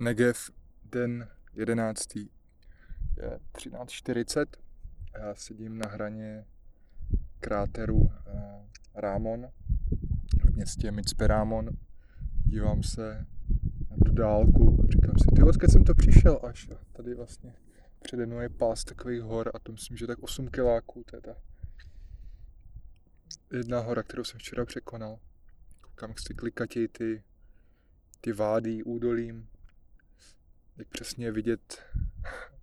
Negev, den 11. Je 13.40 a já sedím na hraně kráteru eh, Rámon v městě Micpe Rámon. Dívám se na tu dálku, říkám si, ty odkud jsem to přišel až a tady vlastně přede mnou je pás takových hor a to myslím, že tak 8 kiláků, to je ta jedna hora, kterou jsem včera překonal. Koukám, jak si klikatěj ty, ty vády údolím, jak přesně vidět,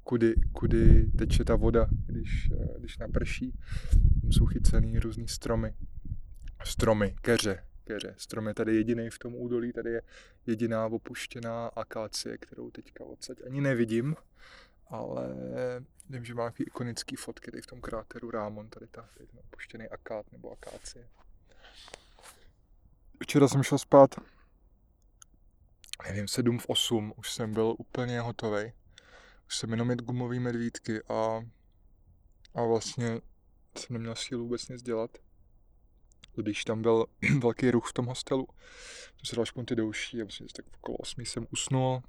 kudy, kudy teče ta voda, když, když naprší. Tam jsou chycený různý stromy. Stromy, keře, keře. Strom je tady jediný v tom údolí, tady je jediná opuštěná akácie, kterou teďka odsaď ani nevidím, ale vím, že má nějaký ikonický fotky tady v tom kráteru Rámon, tady, ta, tady ten opuštěný akát nebo akácie. Včera jsem šel spát nevím, sedm v osm, už jsem byl úplně hotový. Už jsem jenom jet gumový medvídky a, a vlastně jsem neměl sílu vůbec nic dělat. Když tam byl velký ruch v tom hostelu, jsem se dal špunty do uší a vlastně tak okolo osmi jsem usnul,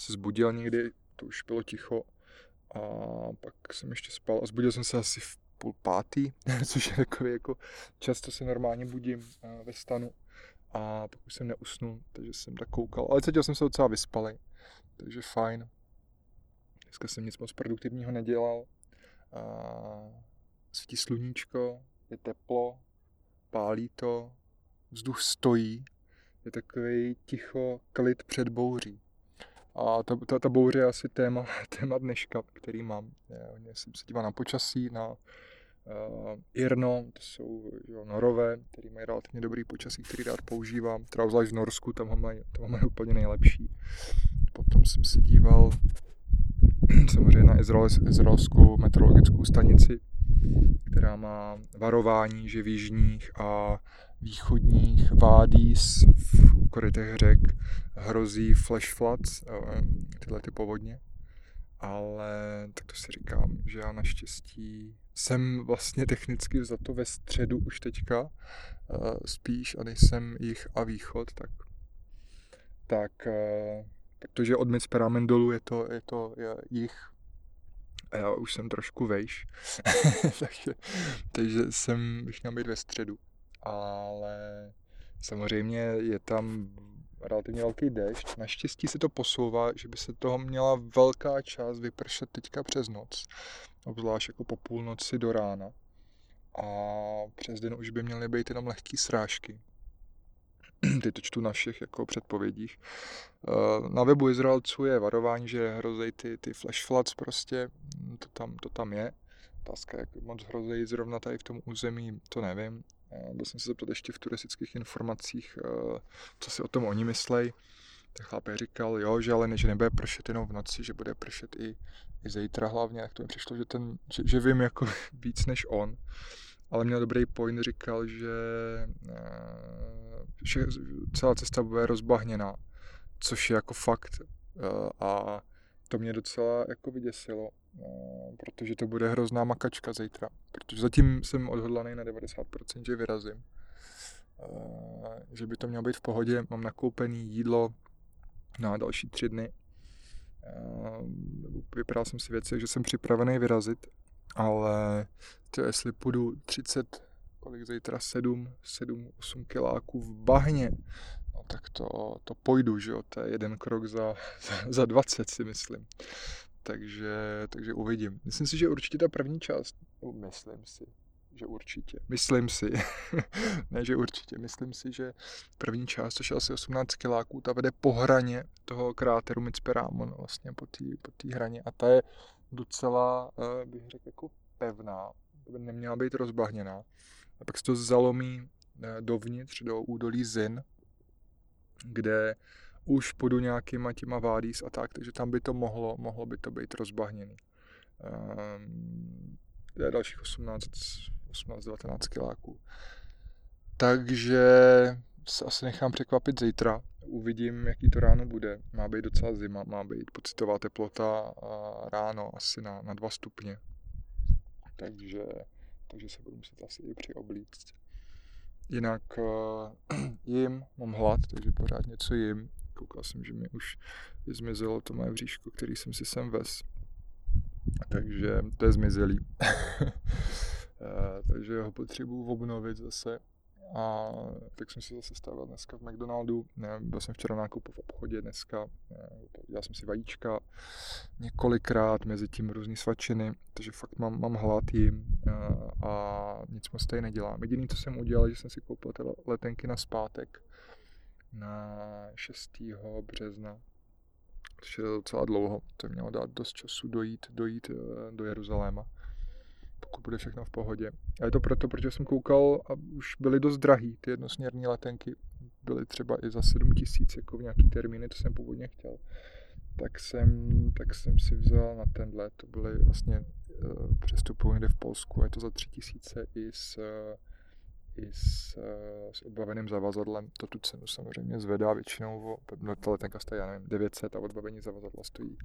se zbudil někdy, to už bylo ticho a pak jsem ještě spal a zbudil jsem se asi v půl pátý, což je takový jako často se normálně budím eh, ve stanu a pak už jsem neusnul, takže jsem tak koukal. Ale cítil jsem se docela vyspalý, takže fajn. Dneska jsem nic moc produktivního nedělal. A svítí sluníčko, je teplo, pálí to, vzduch stojí, je takový ticho klid před bouří. A ta, ta, ta bouře je asi téma, téma dneška, který mám. Já jsem se díval na počasí, na Irno, to jsou jo, norové, který mají relativně dobrý počasí, který rád používám, zvlášť v Norsku, tam ho mají, tam ho mají úplně nejlepší. Potom jsem se díval samozřejmě na izrael, izraelskou meteorologickou stanici, která má varování, že v jižních a východních vádí v korytech řek hrozí flash floods, eh, tyhle ty povodně. Ale tak to si říkám, že já naštěstí jsem vlastně technicky za to ve středu už teďka uh, spíš a nejsem jich a východ, tak, tak protože od Mitzperamen dolů je to, je to je jich a já už jsem trošku vejš, takže, takže jsem bych měl být ve středu, ale samozřejmě je tam relativně velký déšť. Naštěstí se to posouvá, že by se toho měla velká část vypršet teďka přes noc, obzvlášť jako po půlnoci do rána. A přes den už by měly být jenom lehké srážky. Ty to čtu na všech jako předpovědích. Eh, na webu Izraelců je varování, že hrozí ty, ty flash floods prostě, to tam, to tam je. Otázka, jak moc hrozí zrovna tady v tom území, to nevím. Byl jsem se zeptat ještě v turistických informacích, eh, co si o tom oni myslej. Ten chlapec říkal, jo, že ale ne, že nebude pršet jenom v noci, že bude pršet i, i zítra hlavně, tak to mi přišlo, že, ten, že, že vím jako víc než on. Ale měl dobrý point, říkal, že, eh, že celá cesta bude rozbahněná, což je jako fakt. Eh, a to mě docela jako vyděsilo, protože to bude hrozná makačka zítra. Protože zatím jsem odhodlaný na 90%, že vyrazím. Eh, že by to mělo být v pohodě. Mám nakoupený jídlo na další tři dny. Eh, vypadal jsem si věci, že jsem připravený vyrazit, ale to jestli půjdu 30, kolik zítra, 7, 7, 8 kiláků v bahně, no tak to, to pojdu, že jo, to je jeden krok za, za, za 20 si myslím takže, takže uvidím. Myslím si, že určitě ta první část, no, myslím si, že určitě, myslím si, ne, že určitě, myslím si, že první část, což je asi 18 kiláků, ta vede po hraně toho kráteru Mitzperámon, vlastně po té po hraně. A ta je docela, eh, bych řekl, jako pevná, by neměla být rozbahněná. A pak se to zalomí eh, dovnitř do údolí Zin, kde už půjdu nějakýma těma vádís a tak, takže tam by to mohlo, mohlo by to být rozbahněný. Um, dalších 18, 18-19 kiláků. Takže se asi nechám překvapit zítra. Uvidím, jaký to ráno bude. Má být docela zima, má být pocitová teplota ráno asi na, na 2 stupně. Takže, takže se budu muset asi i přioblíct. Jinak uh, jim, mám hlad, takže pořád něco jim koukal jsem, že mi už zmizelo to moje vříško, který jsem si sem vez. Takže to je zmizelý. Eh, takže ho potřebuji obnovit zase. A tak jsem si zase stavil dneska v McDonaldu. Ne, byl jsem včera nákupu v obchodě dneska. Dělal jsem si vajíčka několikrát, mezi tím různý svačiny, takže fakt mám, mám hlad jim a, eh, a nic moc tady nedělám. Jediný, co jsem udělal, že jsem si koupil letenky na zpátek na 6. března což je docela dlouho. To mělo dát dost času dojít, dojít eh, do Jeruzaléma, pokud bude všechno v pohodě. A je to proto, protože jsem koukal a už byly dost drahý ty jednosměrné letenky. Byly třeba i za 7 tisíc, jako v nějaký termíny, to jsem původně chtěl. Tak jsem, tak jsem si vzal na tenhle, to byly vlastně uh, přestupují někde v Polsku, je to za 3 tisíce i s uh, i s, eh, s odbaveným zavazadlem. To tu cenu samozřejmě zvedá většinou, no ta letenka stojí, já nevím, 900 a odbavení zavazadla stojí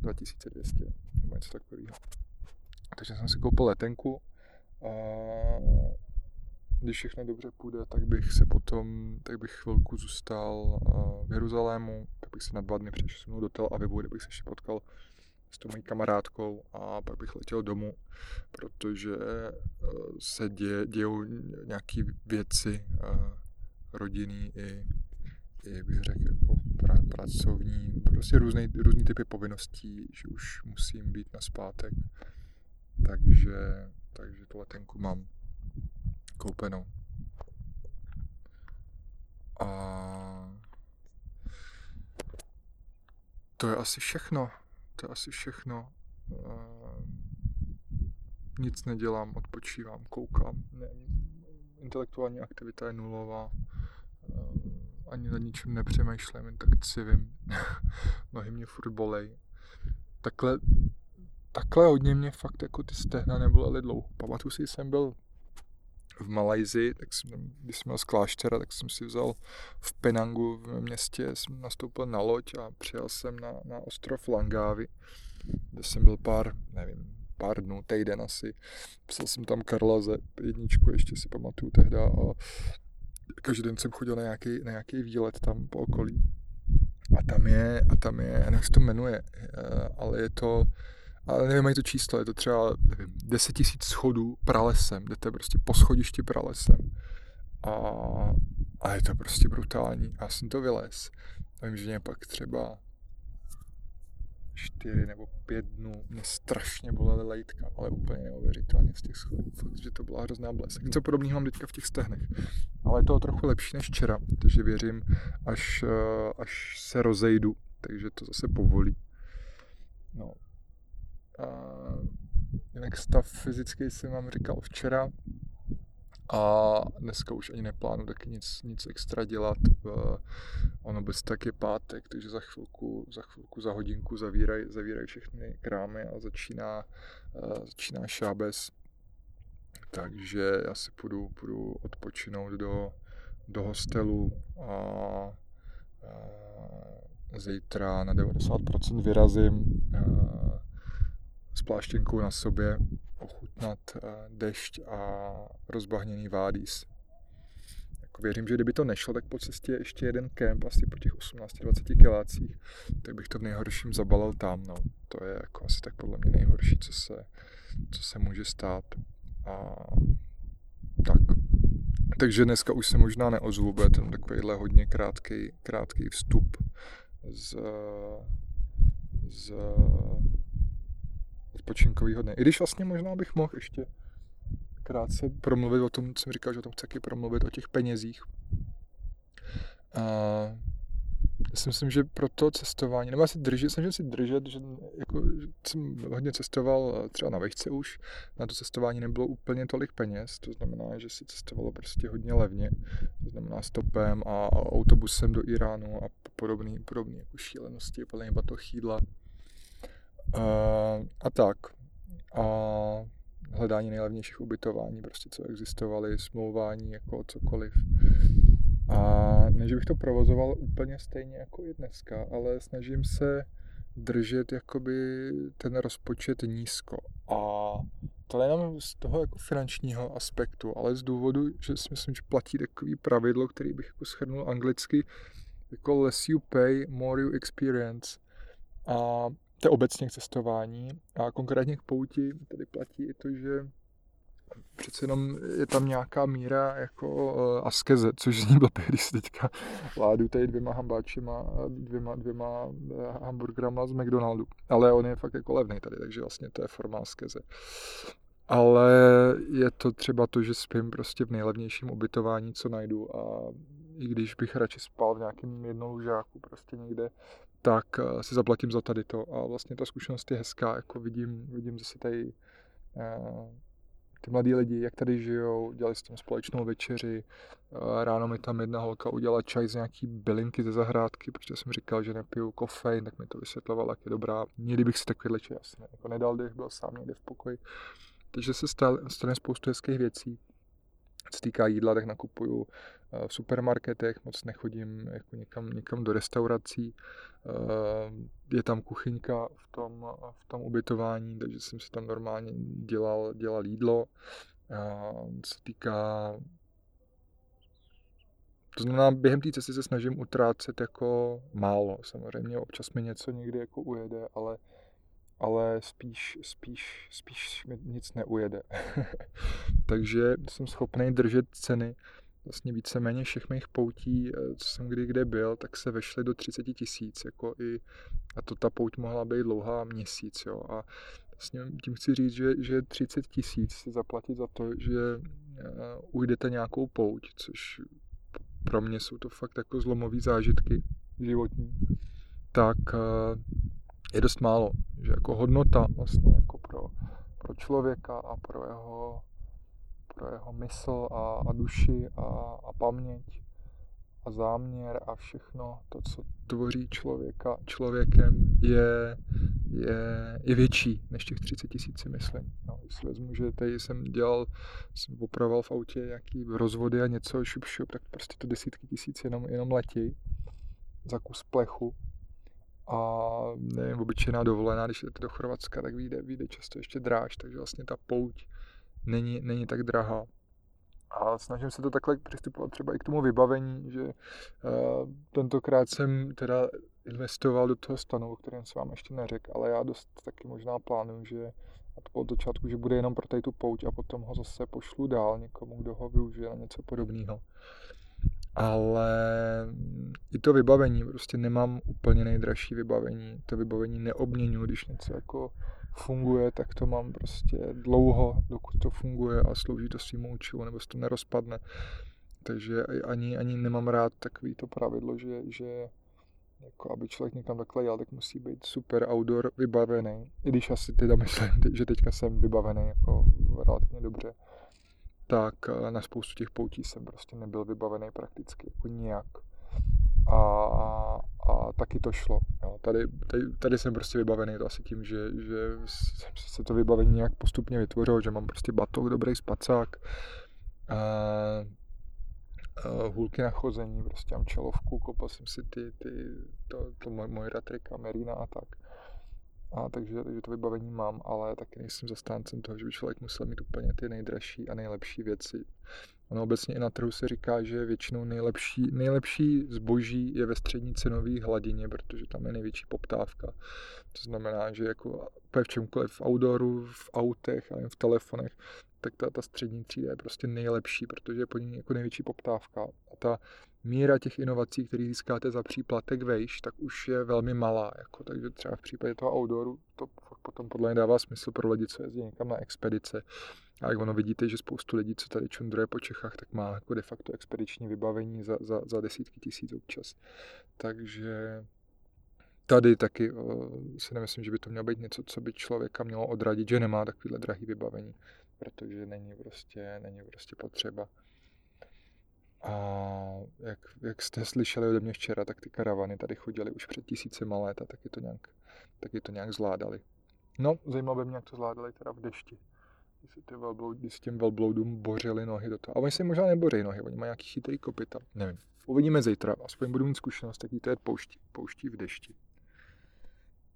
2200 nebo něco takového. Takže jsem si koupil letenku a když všechno dobře půjde, tak bych se potom, tak bych chvilku zůstal eh, v Jeruzalému, tak bych si na dva dny přišel do Tel Avivu, kde bych se ještě potkal s tou mojí kamarádkou a pak bych letěl domů, protože eh, se děje, dějou nějaké věci eh, rodinný i, i bych řekl jako pra, pracovní, prostě různý, různý typy povinností, že už musím být na zpátek. Takže, takže tu letenku mám koupenou. A to je asi všechno to je asi všechno. Uh, nic nedělám, odpočívám, koukám. Ne, intelektuální aktivita je nulová. Uh, ani na ničem nepřemýšlím, jen tak civím. Nohy mě furt bolej. Takhle, takhle hodně mě fakt jako ty stehna nebolely dlouho. Pamatuju si, jsem byl v Malajzi, tak jsem, když jsem měl z kláštera, tak jsem si vzal v Penangu v městě, jsem nastoupil na loď a přijel jsem na, na ostrov Langávy, kde jsem byl pár, nevím, pár dnů, týden asi. Psal jsem tam Karlaze, jedničku, ještě si pamatuju tehda a každý den jsem chodil na nějaký, na nějaký výlet tam po okolí. A tam je, a tam je, já nevím, jak se to jmenuje, eh, ale je to, ale nevím, mají to číslo, je to třeba nevím, 10 tisíc schodů pralesem, jdete prostě po schodišti pralesem. A, a je to prostě brutální. Já jsem to vylez. Vím, že mě pak třeba čtyři nebo pět dnů mě strašně bolely lejtka, ale úplně neuvěřitelně z těch schodů. Fakt, že to byla hrozná blesk. Něco podobného mám teďka v těch stehnech. Ale je to trochu lepší než včera, takže věřím, až, až se rozejdu, takže to zase povolí. No, a jinak stav fyzický jsem vám říkal včera a dneska už ani neplánu taky nic, nic extra dělat. Ono bez tak je pátek, takže za chvilku, za chvilku, za hodinku zavírají zavíraj všechny krámy a začíná, začíná šábes. Takže já si půjdu, půjdu odpočinout do, do hostelu a, a zítra na 90% vyrazím. S pláštěnkou na sobě ochutnat eh, dešť a rozbahněný vádís. Jako věřím, že kdyby to nešlo, tak po cestě ještě jeden kemp, asi po těch 18-20 kilácích, tak bych to v nejhorším zabalil tam. No. To je jako asi tak podle mě nejhorší, co se, co se může stát. A tak. Takže dneska už se možná neozvu, bude ten takovýhle hodně krátký, krátký vstup z, z odpočinkovýho dne. I když vlastně možná bych mohl ještě krátce promluvit o tom, co jsem říkal, že o tom chci promluvit, o těch penězích. A já si myslím, že pro to cestování, nebo já si držet, snažím si držet, že jako, jsem hodně cestoval třeba na vejce už, na to cestování nebylo úplně tolik peněz, to znamená, že si cestovalo prostě hodně levně, to znamená stopem a, autobusem do Iránu a podobné podobný jako šílenosti, plný batoh jídla. A, tak. A hledání nejlevnějších ubytování, prostě co existovaly, smlouvání, jako cokoliv. A ne, že bych to provozoval úplně stejně jako i dneska, ale snažím se držet jakoby ten rozpočet nízko. A to jenom z toho jako finančního aspektu, ale z důvodu, že si myslím, že platí takový pravidlo, který bych jako schrnul anglicky, jako less you pay, more you experience. A to je obecně k cestování. A konkrétně k pouti tady platí i to, že přece jenom je tam nějaká míra jako uh, askeze, což zní blbě, když se teďka ládu tady dvěma hambáčima, dvěma, dvěma uh, hamburgerama z McDonaldu. Ale on je fakt jako levný tady, takže vlastně to je forma askeze. Ale je to třeba to, že spím prostě v nejlevnějším ubytování, co najdu a i když bych radši spal v nějakém jednolužáku prostě někde, tak uh, si zaplatím za tady to a vlastně ta zkušenost je hezká, jako vidím, vidím zase tady uh, ty mladí lidi, jak tady žijou, dělali s tím společnou večeři, ráno mi tam jedna holka udělala čaj z nějaký bylinky ze zahrádky, protože jsem říkal, že nepiju kofein, tak mi to vysvětlovala, jak je dobrá. Nikdy bych si takovýhle čaj asi jako nedal, když byl sám někde v pokoji. Takže se stane spoustu hezkých věcí. Co týká jídla, tak nakupuju v supermarketech, moc nechodím jako někam, někam do restaurací. Je tam kuchyňka v tom, v tom ubytování, takže jsem si tam normálně dělal, dělal jídlo. Co se týká to znamená, během té cesty se snažím utrácet jako málo. Samozřejmě občas mi něco někdy jako ujede, ale, ale spíš, spíš, spíš mi nic neujede. Takže jsem schopný držet ceny vlastně víceméně všech mých poutí, eh, co jsem kdy kde byl, tak se vešly do 30 tisíc, jako i, a to ta pouť mohla být dlouhá měsíc, jo, a vlastně tím chci říct, že, že 30 tisíc se zaplatit za to, že uh, ujdete nějakou pouť, což pro mě jsou to fakt jako zlomové zážitky životní, tak uh, je dost málo, že jako hodnota vlastně jako pro, pro člověka a pro jeho pro jeho mysl a, a duši a, a paměť a záměr a všechno to, co tvoří člověka člověkem, je, je, je větší než těch 30 tisíc, myslím. No, když si vezmu, že tady jsem dělal, jsem opravoval v autě nějaký rozvody a něco, šup, šup, tak prostě to desítky tisíc jenom, jenom letí za kus plechu. A nevím, obyčejná dovolená, když jdete do Chorvatska, tak vyjde, vyjde často ještě dráž, takže vlastně ta pouť není, není tak drahá. A snažím se to takhle přistupovat třeba i k tomu vybavení, že uh, tentokrát jsem teda investoval do toho stanu, o kterém jsem vám ještě neřekl, ale já dost taky možná plánuju, že od začátku, že bude jenom pro tady tu pouť a potom ho zase pošlu dál někomu, kdo ho využije na něco podobného. Ale i to vybavení, prostě nemám úplně nejdražší vybavení. To vybavení neobměňuji, když něco jako funguje, tak to mám prostě dlouho, dokud to funguje a slouží to svým účelu, nebo se to nerozpadne. Takže ani, ani nemám rád takový to pravidlo, že, že jako aby člověk někam takhle jel, tak musí být super outdoor vybavený. I když asi teda myslím, že teďka jsem vybavený jako relativně dobře, tak eh, na spoustu těch poutí jsem prostě nebyl vybavený prakticky jako nijak. A, a taky to šlo. Jo. Tady, tady, tady jsem prostě vybavený to asi tím, že, že se to vybavení nějak postupně vytvořil, že mám prostě batok, dobrý spacák, a, a hůlky na chození, prostě mám čelovku, kopal jsem si ty, ty to, to moje, moje ratrika, Merina a tak. A takže, takže to vybavení mám, ale taky nejsem zastáncem toho, že by člověk musel mít úplně ty nejdražší a nejlepší věci. Ono obecně i na trhu se říká, že většinou nejlepší, nejlepší zboží je ve střední cenové hladině, protože tam je největší poptávka. To znamená, že jako v čemkoliv, v outdooru, v autech, a v telefonech, tak ta, ta střední třída je prostě nejlepší, protože je po ní jako největší poptávka. Ta míra těch inovací, které získáte za příplatek vejš, tak už je velmi malá. Jako, takže třeba v případě toho outdooru to potom podle mě dává smysl pro lidi, co jezdí někam na expedice. A jak ono vidíte, že spoustu lidí, co tady čundruje po Čechách, tak má jako de facto expediční vybavení za, za, za desítky tisíc občas. Takže tady taky si nemyslím, že by to mělo být něco, co by člověka mělo odradit, že nemá takovýhle drahý vybavení, protože není prostě, není prostě potřeba. A jak, jak jste slyšeli ode mě včera, tak ty karavany tady chodily už před tisícima let a taky to nějak, taky to nějak zvládali. No, zajímavé mě, jak to zvládali teda v dešti. Když ty velbloud, s těm velbloudům bořili nohy do toho. A oni se možná neboří nohy, oni mají nějaký chytrý kopita. Nevím. Uvidíme zítra, aspoň budu mít zkušenost, jaký to je pouští, pouští v dešti.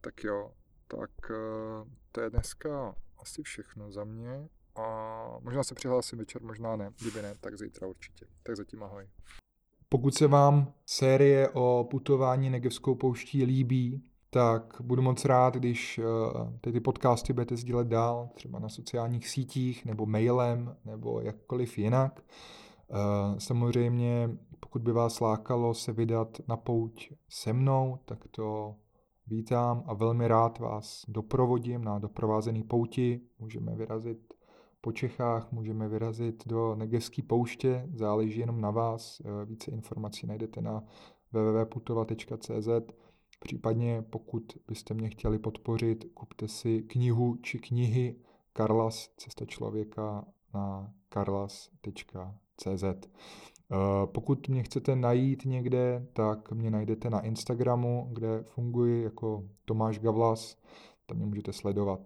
Tak jo, tak eh, to je dneska asi všechno za mě. Možná se přihlásím večer, možná ne. Kdyby ne, tak zítra určitě. Tak zatím ahoj. Pokud se vám série o putování Negevskou pouští líbí, tak budu moc rád, když uh, ty, ty podcasty budete sdílet dál, třeba na sociálních sítích, nebo mailem, nebo jakkoliv jinak. Uh, samozřejmě, pokud by vás lákalo se vydat na pouť se mnou, tak to vítám a velmi rád vás doprovodím na doprovázený pouti. Můžeme vyrazit po Čechách, můžeme vyrazit do Negevské pouště, záleží jenom na vás. Eh, více informací najdete na www.putova.cz. Případně pokud byste mě chtěli podpořit, kupte si knihu či knihy Karlas, Cesta člověka na karlas.cz. Eh, pokud mě chcete najít někde, tak mě najdete na Instagramu, kde funguji jako Tomáš Gavlas, tam mě můžete sledovat.